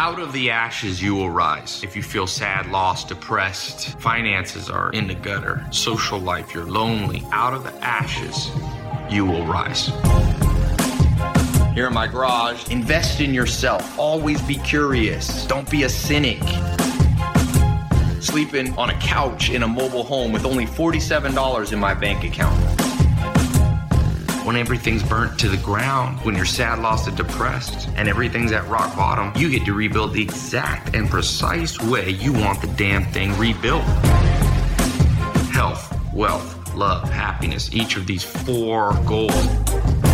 Out of the ashes, you will rise. If you feel sad, lost, depressed, finances are in the gutter, social life, you're lonely, out of the ashes, you will rise. Here in my garage, invest in yourself. Always be curious. Don't be a cynic. Sleeping on a couch in a mobile home with only $47 in my bank account when everything's burnt to the ground, when you're sad, lost, and depressed, and everything's at rock bottom, you get to rebuild the exact and precise way you want the damn thing rebuilt. Health, wealth, love, happiness, each of these four goals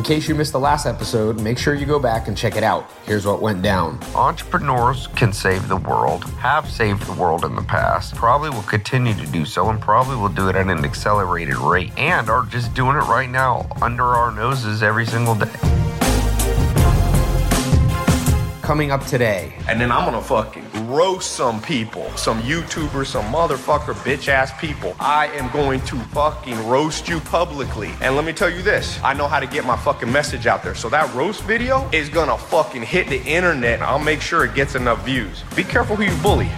in case you missed the last episode, make sure you go back and check it out. Here's what went down. Entrepreneurs can save the world, have saved the world in the past, probably will continue to do so, and probably will do it at an accelerated rate, and are just doing it right now under our noses every single day coming up today. And then I'm gonna fucking roast some people, some YouTubers, some motherfucker bitch ass people. I am going to fucking roast you publicly. And let me tell you this I know how to get my fucking message out there. So that roast video is gonna fucking hit the internet. I'll make sure it gets enough views. Be careful who you bully.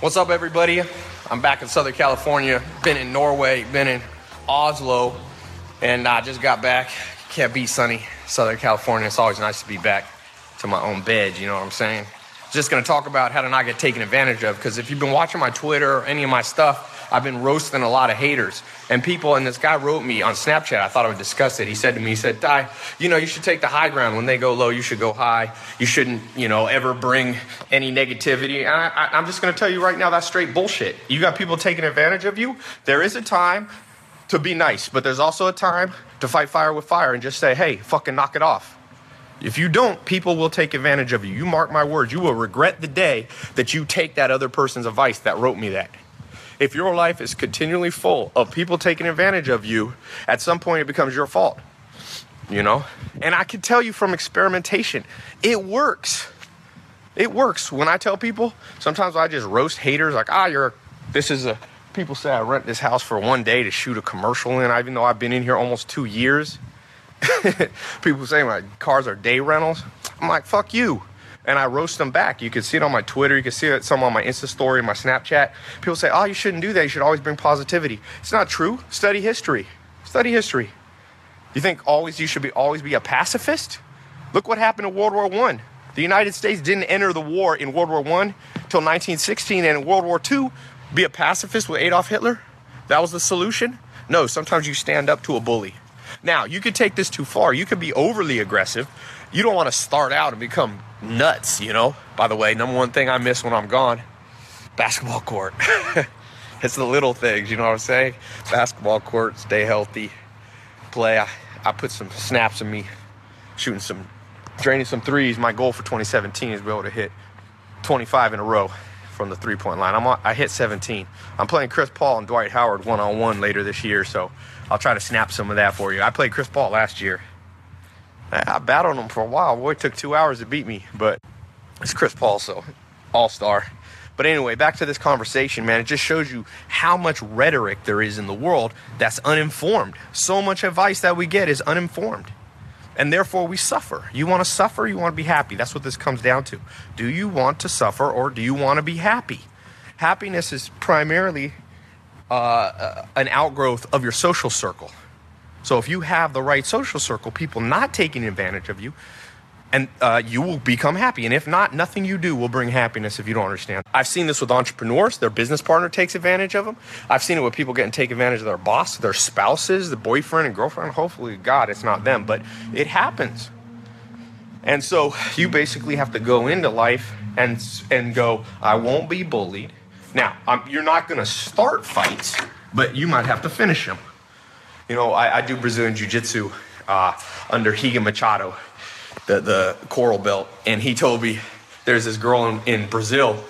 What's up, everybody? I'm back in Southern California. Been in Norway, been in Oslo, and I just got back. Can't beat sunny Southern California. It's always nice to be back to my own bed, you know what I'm saying? Just gonna talk about how to not get taken advantage of, because if you've been watching my Twitter or any of my stuff, I've been roasting a lot of haters. And people, and this guy wrote me on Snapchat, I thought I would discuss it. He said to me, he said, Tai, you know, you should take the high ground. When they go low, you should go high. You shouldn't, you know, ever bring any negativity. And I, am just going to tell you right now, that's straight bullshit. You got people taking advantage of you. There is a time to be nice, but there's also a time to fight fire with fire and just say, hey, fucking knock it off. If you don't, people will take advantage of you. You mark my words, you will regret the day that you take that other person's advice that wrote me that if your life is continually full of people taking advantage of you, at some point it becomes your fault. You know? And I can tell you from experimentation, it works. It works. When I tell people, sometimes I just roast haters like, ah, you're, this is a, people say I rent this house for one day to shoot a commercial in, even though I've been in here almost two years. people say my cars are day rentals. I'm like, fuck you and I roast them back. You can see it on my Twitter. You can see it some on my Insta story, my Snapchat. People say, "Oh, you shouldn't do that. You should always bring positivity." It's not true. Study history. Study history. You think always you should be always be a pacifist? Look what happened in World War One. The United States didn't enter the war in World War One till 1916, and in World War Two, be a pacifist with Adolf Hitler. That was the solution. No, sometimes you stand up to a bully. Now, you could take this too far. You could be overly aggressive. You don't want to start out and become nuts, you know? By the way, number one thing I miss when I'm gone basketball court. it's the little things, you know what I'm saying? Basketball court, stay healthy, play. I, I put some snaps in me, shooting some, draining some threes. My goal for 2017 is to be able to hit 25 in a row from the three point line. I'm I hit 17. I'm playing Chris Paul and Dwight Howard one on one later this year, so I'll try to snap some of that for you. I played Chris Paul last year. I battled him for a while. Boy, it took two hours to beat me, but it's Chris Paul, so all star. But anyway, back to this conversation, man. It just shows you how much rhetoric there is in the world that's uninformed. So much advice that we get is uninformed. And therefore, we suffer. You want to suffer, you want to be happy. That's what this comes down to. Do you want to suffer or do you want to be happy? Happiness is primarily uh, uh an outgrowth of your social circle. So if you have the right social circle, people not taking advantage of you, and uh, you will become happy. And if not, nothing you do will bring happiness if you don't understand. I've seen this with entrepreneurs. Their business partner takes advantage of them. I've seen it with people getting take advantage of their boss, their spouses, the boyfriend and girlfriend. Hopefully, God, it's not them, but it happens. And so you basically have to go into life and and go. I won't be bullied. Now, I'm, you're not going to start fights, but you might have to finish them. You know, I, I do Brazilian Jiu Jitsu uh, under Rigan Machado, the, the coral belt. And he told me there's this girl in, in Brazil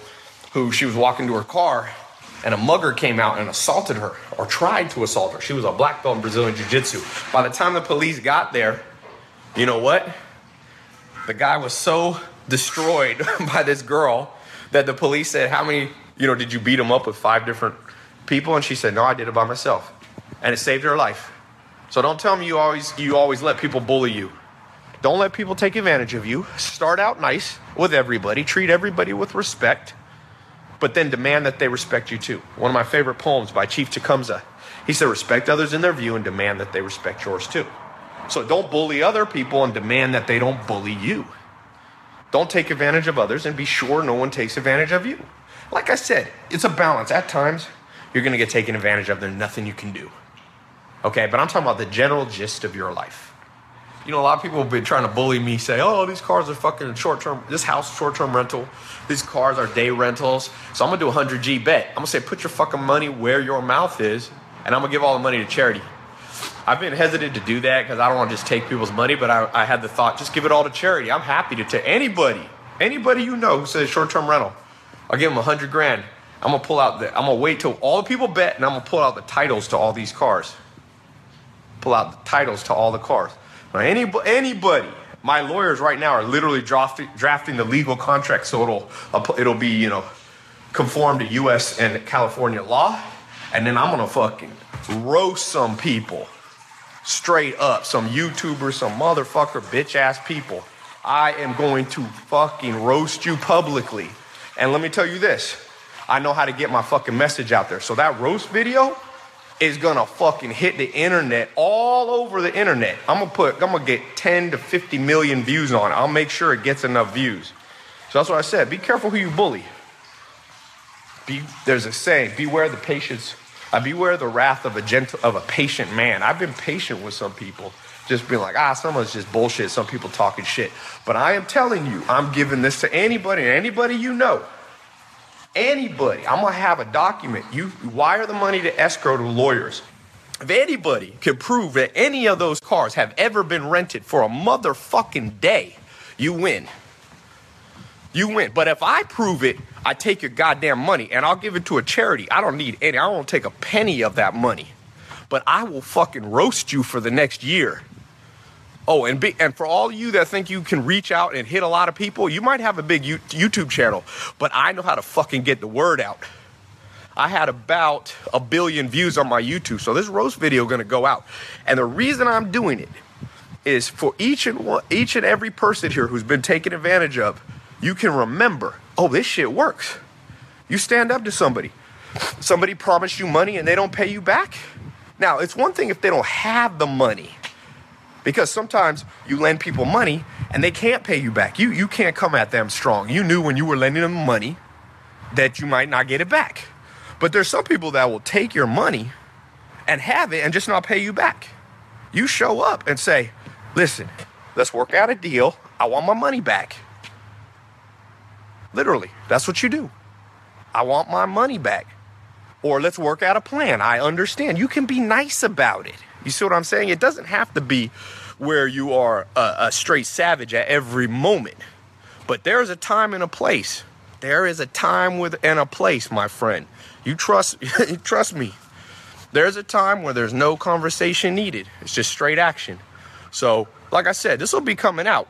who she was walking to her car and a mugger came out and assaulted her or tried to assault her. She was a black belt in Brazilian Jiu Jitsu. By the time the police got there, you know what? The guy was so destroyed by this girl that the police said, How many you know, did you beat them up with five different people? And she said, no, I did it by myself. And it saved her life. So don't tell me you always, you always let people bully you. Don't let people take advantage of you. Start out nice with everybody, treat everybody with respect, but then demand that they respect you too. One of my favorite poems by Chief Tecumseh. He said, Respect others in their view and demand that they respect yours too. So don't bully other people and demand that they don't bully you. Don't take advantage of others and be sure no one takes advantage of you. Like I said, it's a balance. At times, you're going to get taken advantage of. There's nothing you can do. Okay, but I'm talking about the general gist of your life. You know, a lot of people have been trying to bully me, say, oh, these cars are fucking short term, this house short term rental, these cars are day rentals. So I'm gonna do a 100G bet. I'm gonna say, put your fucking money where your mouth is, and I'm gonna give all the money to charity. I've been hesitant to do that because I don't want to just take people's money, but I, I, had the thought, just give it all to charity. I'm happy to take anybody, anybody you know who says short term rental, I'll give them a hundred grand. I'm gonna pull out the, I'm gonna wait till all the people bet, and I'm gonna pull out the titles to all these cars. Pull out the titles to all the cars. Now, any, anybody, my lawyers right now are literally drafting, drafting the legal contract so it'll, uh, it'll be, you know, conform to US and California law. And then I'm gonna fucking roast some people straight up, some YouTubers, some motherfucker bitch ass people. I am going to fucking roast you publicly. And let me tell you this I know how to get my fucking message out there. So that roast video, is gonna fucking hit the internet all over the internet. I'm gonna put, I'm gonna get 10 to 50 million views on it. I'll make sure it gets enough views. So that's what I said. Be careful who you bully. Be, there's a saying, beware the patience, uh, beware the wrath of a gentle, of a patient man. I've been patient with some people, just being like, ah, someone's just bullshit. Some people talking shit. But I am telling you, I'm giving this to anybody, anybody you know Anybody, I'm gonna have a document. You wire the money to escrow to lawyers. If anybody can prove that any of those cars have ever been rented for a motherfucking day, you win. You win. But if I prove it, I take your goddamn money and I'll give it to a charity. I don't need any. I won't take a penny of that money. But I will fucking roast you for the next year. Oh, and be, and for all you that think you can reach out and hit a lot of people, you might have a big YouTube channel, but I know how to fucking get the word out. I had about a billion views on my YouTube, so this roast video gonna go out. And the reason I'm doing it is for each and one, each and every person here who's been taken advantage of, you can remember, oh, this shit works. You stand up to somebody. Somebody promised you money and they don't pay you back. Now, it's one thing if they don't have the money because sometimes you lend people money and they can't pay you back. You, you can't come at them strong. You knew when you were lending them money that you might not get it back. But there's some people that will take your money and have it and just not pay you back. You show up and say, listen, let's work out a deal. I want my money back. Literally, that's what you do. I want my money back. Or let's work out a plan. I understand. You can be nice about it. You see what I'm saying? It doesn't have to be where you are a, a straight savage at every moment. But there's a time and a place. There is a time with and a place, my friend. You trust you trust me. There's a time where there's no conversation needed. It's just straight action. So, like I said, this will be coming out.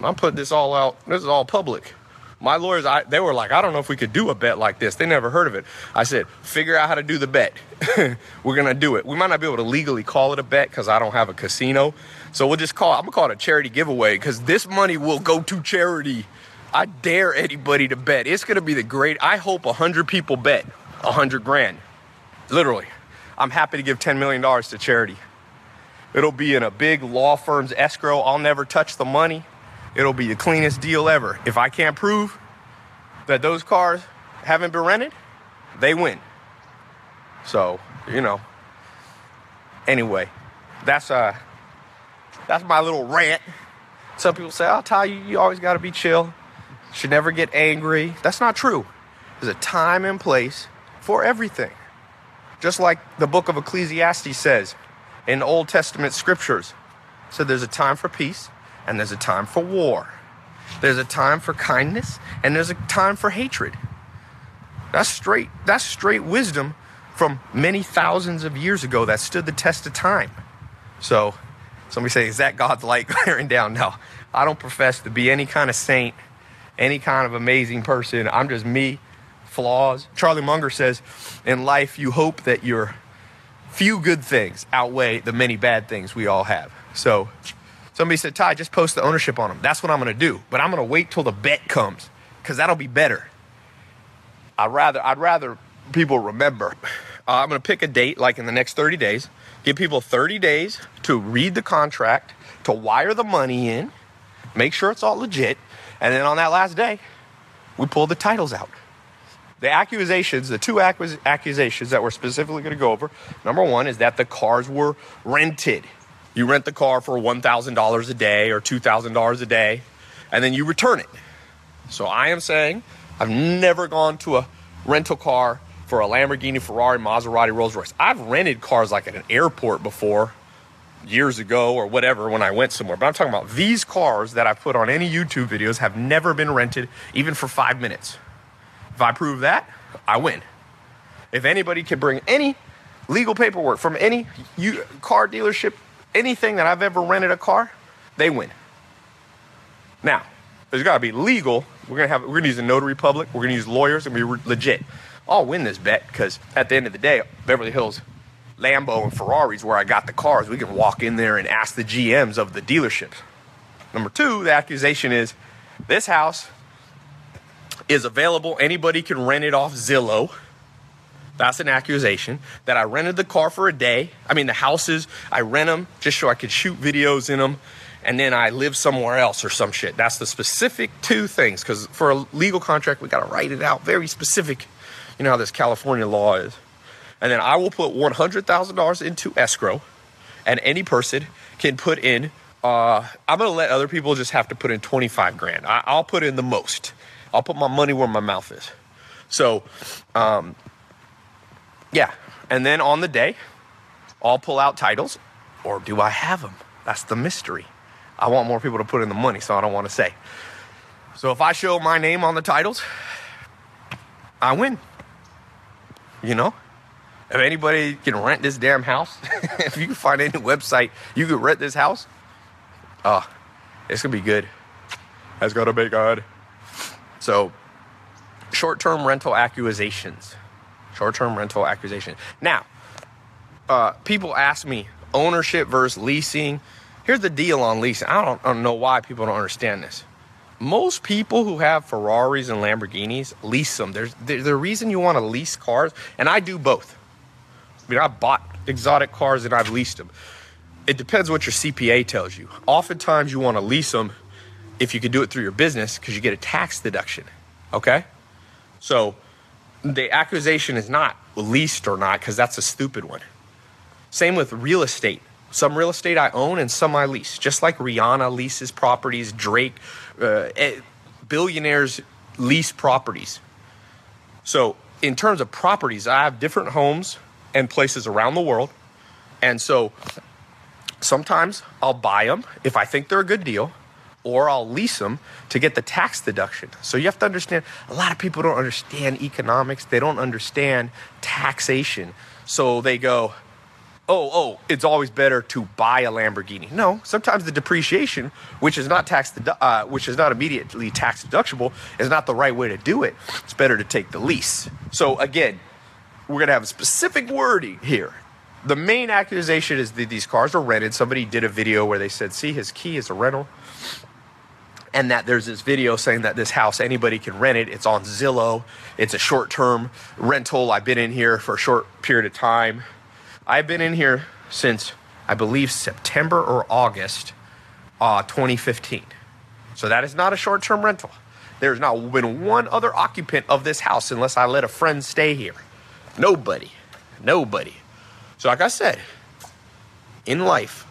I'm putting this all out. This is all public. My lawyers, I, they were like, I don't know if we could do a bet like this. They never heard of it. I said, figure out how to do the bet. We're gonna do it. We might not be able to legally call it a bet because I don't have a casino. So we'll just call. I'm gonna call it a charity giveaway because this money will go to charity. I dare anybody to bet. It's gonna be the great. I hope hundred people bet hundred grand. Literally, I'm happy to give ten million dollars to charity. It'll be in a big law firm's escrow. I'll never touch the money it'll be the cleanest deal ever. If I can't prove that those cars haven't been rented, they win. So, you know. Anyway, that's uh that's my little rant. Some people say, "I'll tell you, you always got to be chill. Should never get angry." That's not true. There's a time and place for everything. Just like the book of Ecclesiastes says in Old Testament scriptures. So there's a time for peace and there's a time for war. There's a time for kindness and there's a time for hatred. That's straight that's straight wisdom from many thousands of years ago that stood the test of time. So somebody say, is that God's light glaring down? No. I don't profess to be any kind of saint, any kind of amazing person. I'm just me flaws. Charlie Munger says, in life, you hope that your few good things outweigh the many bad things we all have. So somebody said, Tai, just post the ownership on them. That's what I'm going to do. But I'm going to wait till the bet comes because that'll be better. I'd rather, I'd rather people remember. Uh, I'm going to pick a date like in the next 30 days, give people 30 days to read the contract, to wire the money in, make sure it's all legit. And then on that last day, we pull the titles out. The accusations, the two acquis- accusations that we're specifically going to go over number one is that the cars were rented. You rent the car for $1,000 a day or $2,000 a day, and then you return it. So I am saying I've never gone to a rental car for a Lamborghini, Ferrari, Maserati, Rolls Royce. I've rented cars like at an airport before years ago or whatever when I went somewhere. But I'm talking about these cars that I put on any YouTube videos have never been rented even for five minutes. If I prove that, I win. If anybody can bring any legal paperwork from any car dealership, anything that I've ever rented a car, they win. Now, there's got to be legal. We're gonna have we're gonna use a notary public. We're gonna use lawyers and be legit. I'll win this bet because at the end of the day, Beverly Hills Lambo and Ferraris, where I got the cars, we can walk in there and ask the GMs of the dealerships. Number two, the accusation is this house is available. Anybody can rent it off Zillow. That's an accusation that I rented the car for a day. I mean, the houses, I rent them just so I could shoot videos in them and then I live somewhere else or some shit. That's the specific two things because for a legal contract, we got to write it out very specific. You know how this California law is. And then I will put $100,000 into escrow, and any person can put in. Uh, I'm gonna let other people just have to put in 25 grand. I, I'll put in the most. I'll put my money where my mouth is. So, um, yeah. And then on the day, I'll pull out titles, or do I have them? That's the mystery. I want more people to put in the money, so I don't want to say. So if I show my name on the titles, I win. You know? If anybody can rent this damn house, if you can find any website you can rent this house, oh, it's gonna be good. It's gonna be good. So, short-term rental accusations. Short-term rental accusation. Now, uh, people ask me ownership versus leasing. Here's the deal on leasing. I don't, I don't know why people don't understand this. Most people who have Ferraris and Lamborghinis lease them. There's the reason you want to lease cars, and I do both. I mean, I've bought exotic cars and I've leased them. It depends what your CPA tells you. Oftentimes, you want to lease them if you can do it through your business because you get a tax deduction. Okay? So the accusation is not leased or not because that's a stupid one. Same with real estate. Some real estate I own and some I lease. Just like Rihanna leases properties, Drake, uh, eh, billionaires lease properties. So, in terms of properties, I have different homes and places around the world. And so sometimes I'll buy them if I think they're a good deal or I'll lease them to get the tax deduction. So you have to understand a lot of people don't understand economics, they don't understand taxation. So they go, "Oh, oh, it's always better to buy a Lamborghini." No, sometimes the depreciation, which is not tax uh, which is not immediately tax deductible, is not the right way to do it. It's better to take the lease. So again, we're to have a specific wording here. The main accusation is that these cars are rented. Somebody did a video where they said, see, his key is a rental and that there's this video saying that this house anybody can rent it. It's on zillow. It's a short-term rental. I've been in here for a short period of time. I've been in here since i believe september or august uh, 2015 so that is not a short-term rental. There's not been one other occupant of this house unless i let a friend stay here. Nobody. Nobody. So like i said in life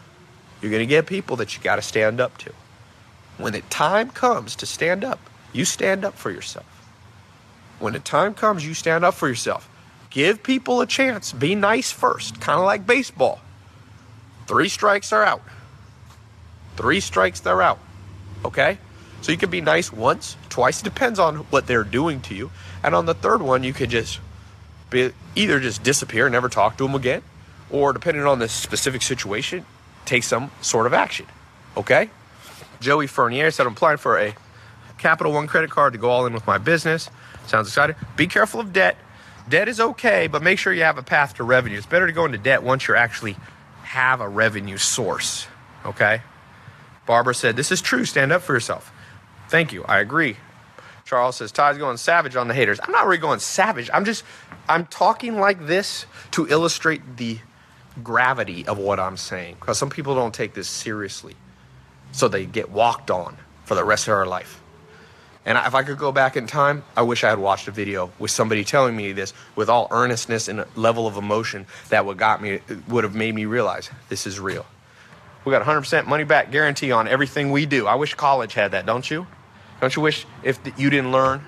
you're going to get people that you got to stand up to when the time comes to stand up, you stand up for yourself. When the time comes, you stand up for yourself. Give people a chance. Be nice first, kind of like baseball. Three strikes are out. Three strikes, they're out. Okay? So you can be nice once, twice. It depends on what they're doing to you. And on the third one, you could just be, either just disappear, never talk to them again, or depending on the specific situation, take some sort of action. Okay? Joey Fernier said, I'm applying for a Capital One credit card to go all in with my business. Sounds exciting. Be careful of debt. Debt is okay, but make sure you have a path to revenue. It's better to go into debt once you actually have a revenue source. Okay? Barbara said, This is true. Stand up for yourself. Thank you. I agree. Charles says, Tai's going savage on the haters. I'm not really going savage. I'm just, I'm talking like this to illustrate the gravity of what I'm saying. Because some people don't take this seriously. So they get walked on for the rest of their life. And if I could go back in time, I wish I had watched a video with somebody telling me this with all earnestness and a level of emotion that would got me would have made me realize this is real. We got 100% money back guarantee on everything we do. I wish college had that, don't you? Don't you wish if you didn't learn,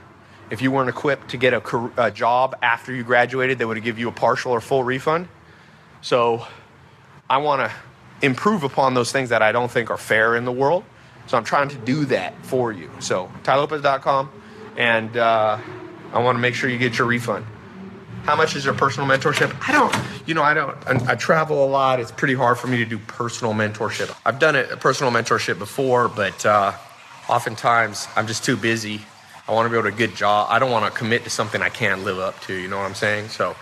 if you weren't equipped to get a, a job after you graduated, they would have give you a partial or full refund? So I want to improve upon those things that I don't think are fair in the world. So I'm trying to do that for you. So tailopez.com, and uh, I want to make sure you get your refund. How much is your personal mentorship? I don't, you know, I don't, I, I, travel a lot. It's pretty hard for me to do personal mentorship. I've done it, personal mentorship before, but uh, oftentimes I'm just too busy. I want to be able to get job. I don't want to commit to something I can't live up to. You know what I'm saying? So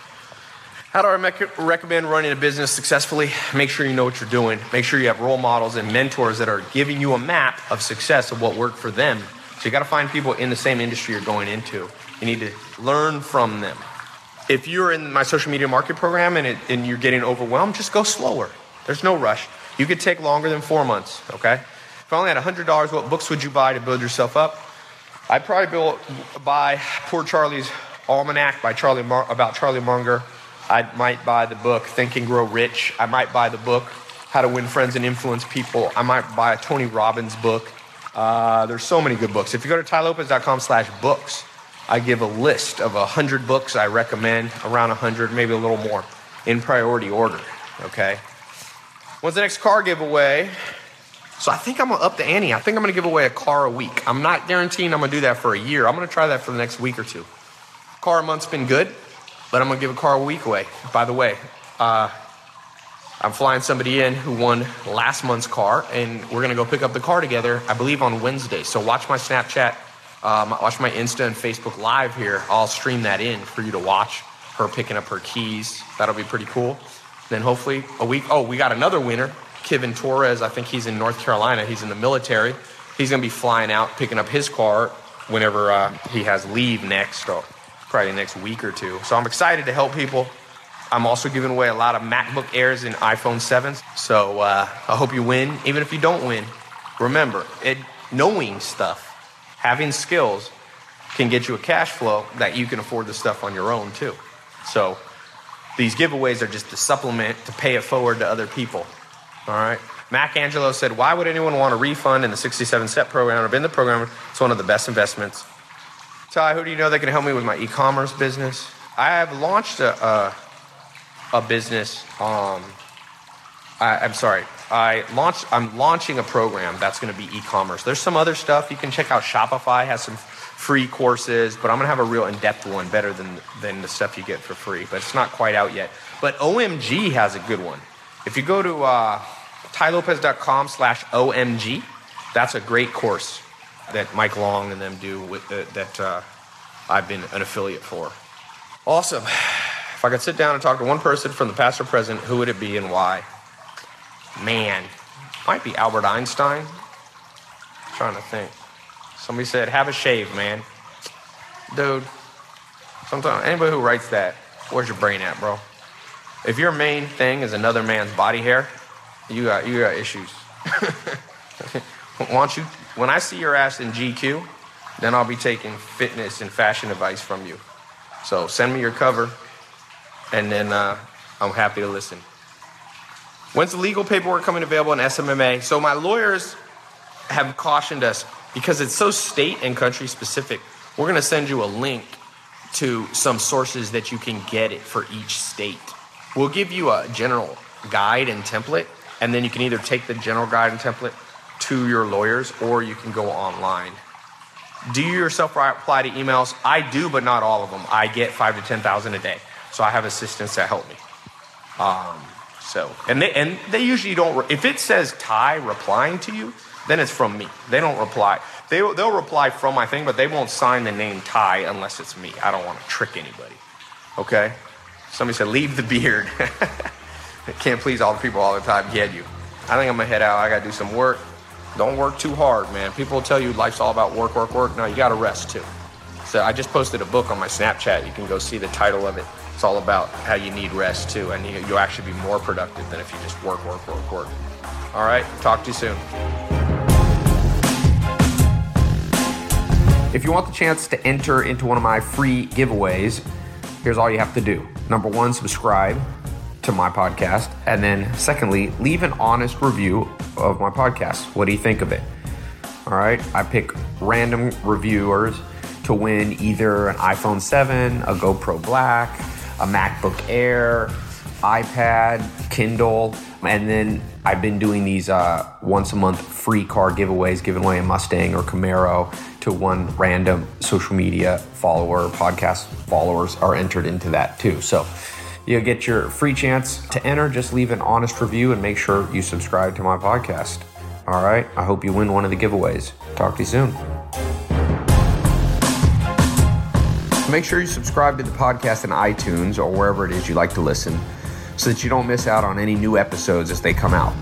how do I rec- recommend running a business successfully? Make sure you know what you're doing. Make sure you have role models and mentors that are giving you a map of success of what worked for them. So you got to find people in the same industry you're going into. You need to learn from them. If you're in my social media market program and, it, and you're getting overwhelmed, just go slower. There's no rush. You could take longer than four months, okay? If I only had $100, what books would you buy to build yourself up? I'd probably build, buy Poor Charlie's Almanac by Charlie Mar- about Charlie Munger I might buy the book Think and Grow Rich. I might buy the book How to Win Friends and Influence People. I might buy a Tony Robbins book. Uh, there's so many good books. If you go to tailopez.com slash books, I give a list of 100 books I recommend, around 100, maybe a little more, in priority order, okay? When's the next car giveaway? So I think I'm gonna up the ante. I think I'm gonna give away a car a week. I'm not guaranteeing I'm gonna do that for a year. I'm gonna try that for the next week or two. Car a month's been good but I'm gonna give a car a week away. By the way, uh, I'm flying somebody in who won last month's car, and we're gonna go pick up the car together. I believe on Wednesday. So watch my Snapchat, um, watch my Insta and Facebook Live here. I'll stream that in for you to watch her picking up her keys. That'll be pretty cool. Then hopefully a week. Oh, we got another winner, Kevin Torres. I think he's in North Carolina. He's in the military. He's gonna be flying out picking up his car whenever uh, he has leave next. So probably next week or two. So I'm excited to help people. I'm also giving away a lot of MacBook Airs and iPhone 7s. So uh, I hope you win. Even if you don't win, remember, it, knowing stuff, having skills, can get you a cash flow that you can afford the stuff on your own too. So these giveaways are just to supplement to pay it forward to other people. All right. Mac Angelo said, Why would anyone want a refund in the 67 step program? I've been in the program. It's one of the best investments Tai, who do you know that can help me with my e-commerce business? I have launched a a, a business. Um, I, I'm sorry. I launched. I'm launching a program that's going to be e-commerce. There's some other stuff you can check out. Shopify has some free courses, but I'm going to have a real in-depth one, better than than the stuff you get for free. But it's not quite out yet. But OMG has a good one. If you go to uh, tailopez.com/omg, that's a great course that Mike Long and them do with the, that uh, I've been an affiliate for. Awesome. If I could sit down and talk to one person from the past or present, who would it be and why? Man, might be Albert Einstein. I'm trying to think. Somebody said, "Have a shave, man." Dude, sometimes anybody who writes that, where's your brain at, bro? If your main thing is another man's body hair, you got you got issues. Why don't you when I see your ass in GQ, then I'll be taking fitness and fashion advice from you. So send me your cover, and then uh, I'm happy to listen. When's the legal paperwork coming available in SMMA? So my lawyers have cautioned us because it's so state and country specific. We're going to send you a link to some sources that you can get it for each state. We'll give you a general guide and template, and then you can either take the general guide and template to your lawyers or you can go online. Do you yourself reply to emails? I do, but not all of them. I get five to 10,000 a day. So I have assistants that help me. Um, so, and they, and they usually don't, if it says Tai replying to you, then it's from me. They don't reply. They, they'll reply from my thing, but they won't sign the name Tai unless it's me. I don't want to trick anybody. Okay? Somebody said, leave the beard. Can't please all the people all the time. Get you. I think I'm gonna head out. I gotta do some work. Don't work too hard, man. People tell you life's all about work, work, work. No, you gotta rest too. So I just posted a book on my Snapchat. You can go see the title of it. It's all about how you need rest too, and you, will actually be more productive than if you just work, work, work, work. All right, talk to you soon. If you want the chance to enter into one of my free giveaways, here's all you have to do. Number one, subscribe to my podcast. And then, secondly, leave an honest review of my podcast. What do you think of it? All right. I pick random reviewers to win either an iPhone 7, a GoPro Black, a MacBook Air, iPad, Kindle, and then I've been doing these uh, once a month free car giveaways, giving away a Mustang or Camaro to one random social media follower, podcast followers are entered into that too. So you'll get your free chance to enter. Just leave an honest review and make sure you subscribe to my podcast. All right. I hope you win one of the giveaways. Talk to you soon. Make sure you subscribe to the podcast in iTunes or wherever it is you like to listen so that you don't miss out on any new episodes as they come out.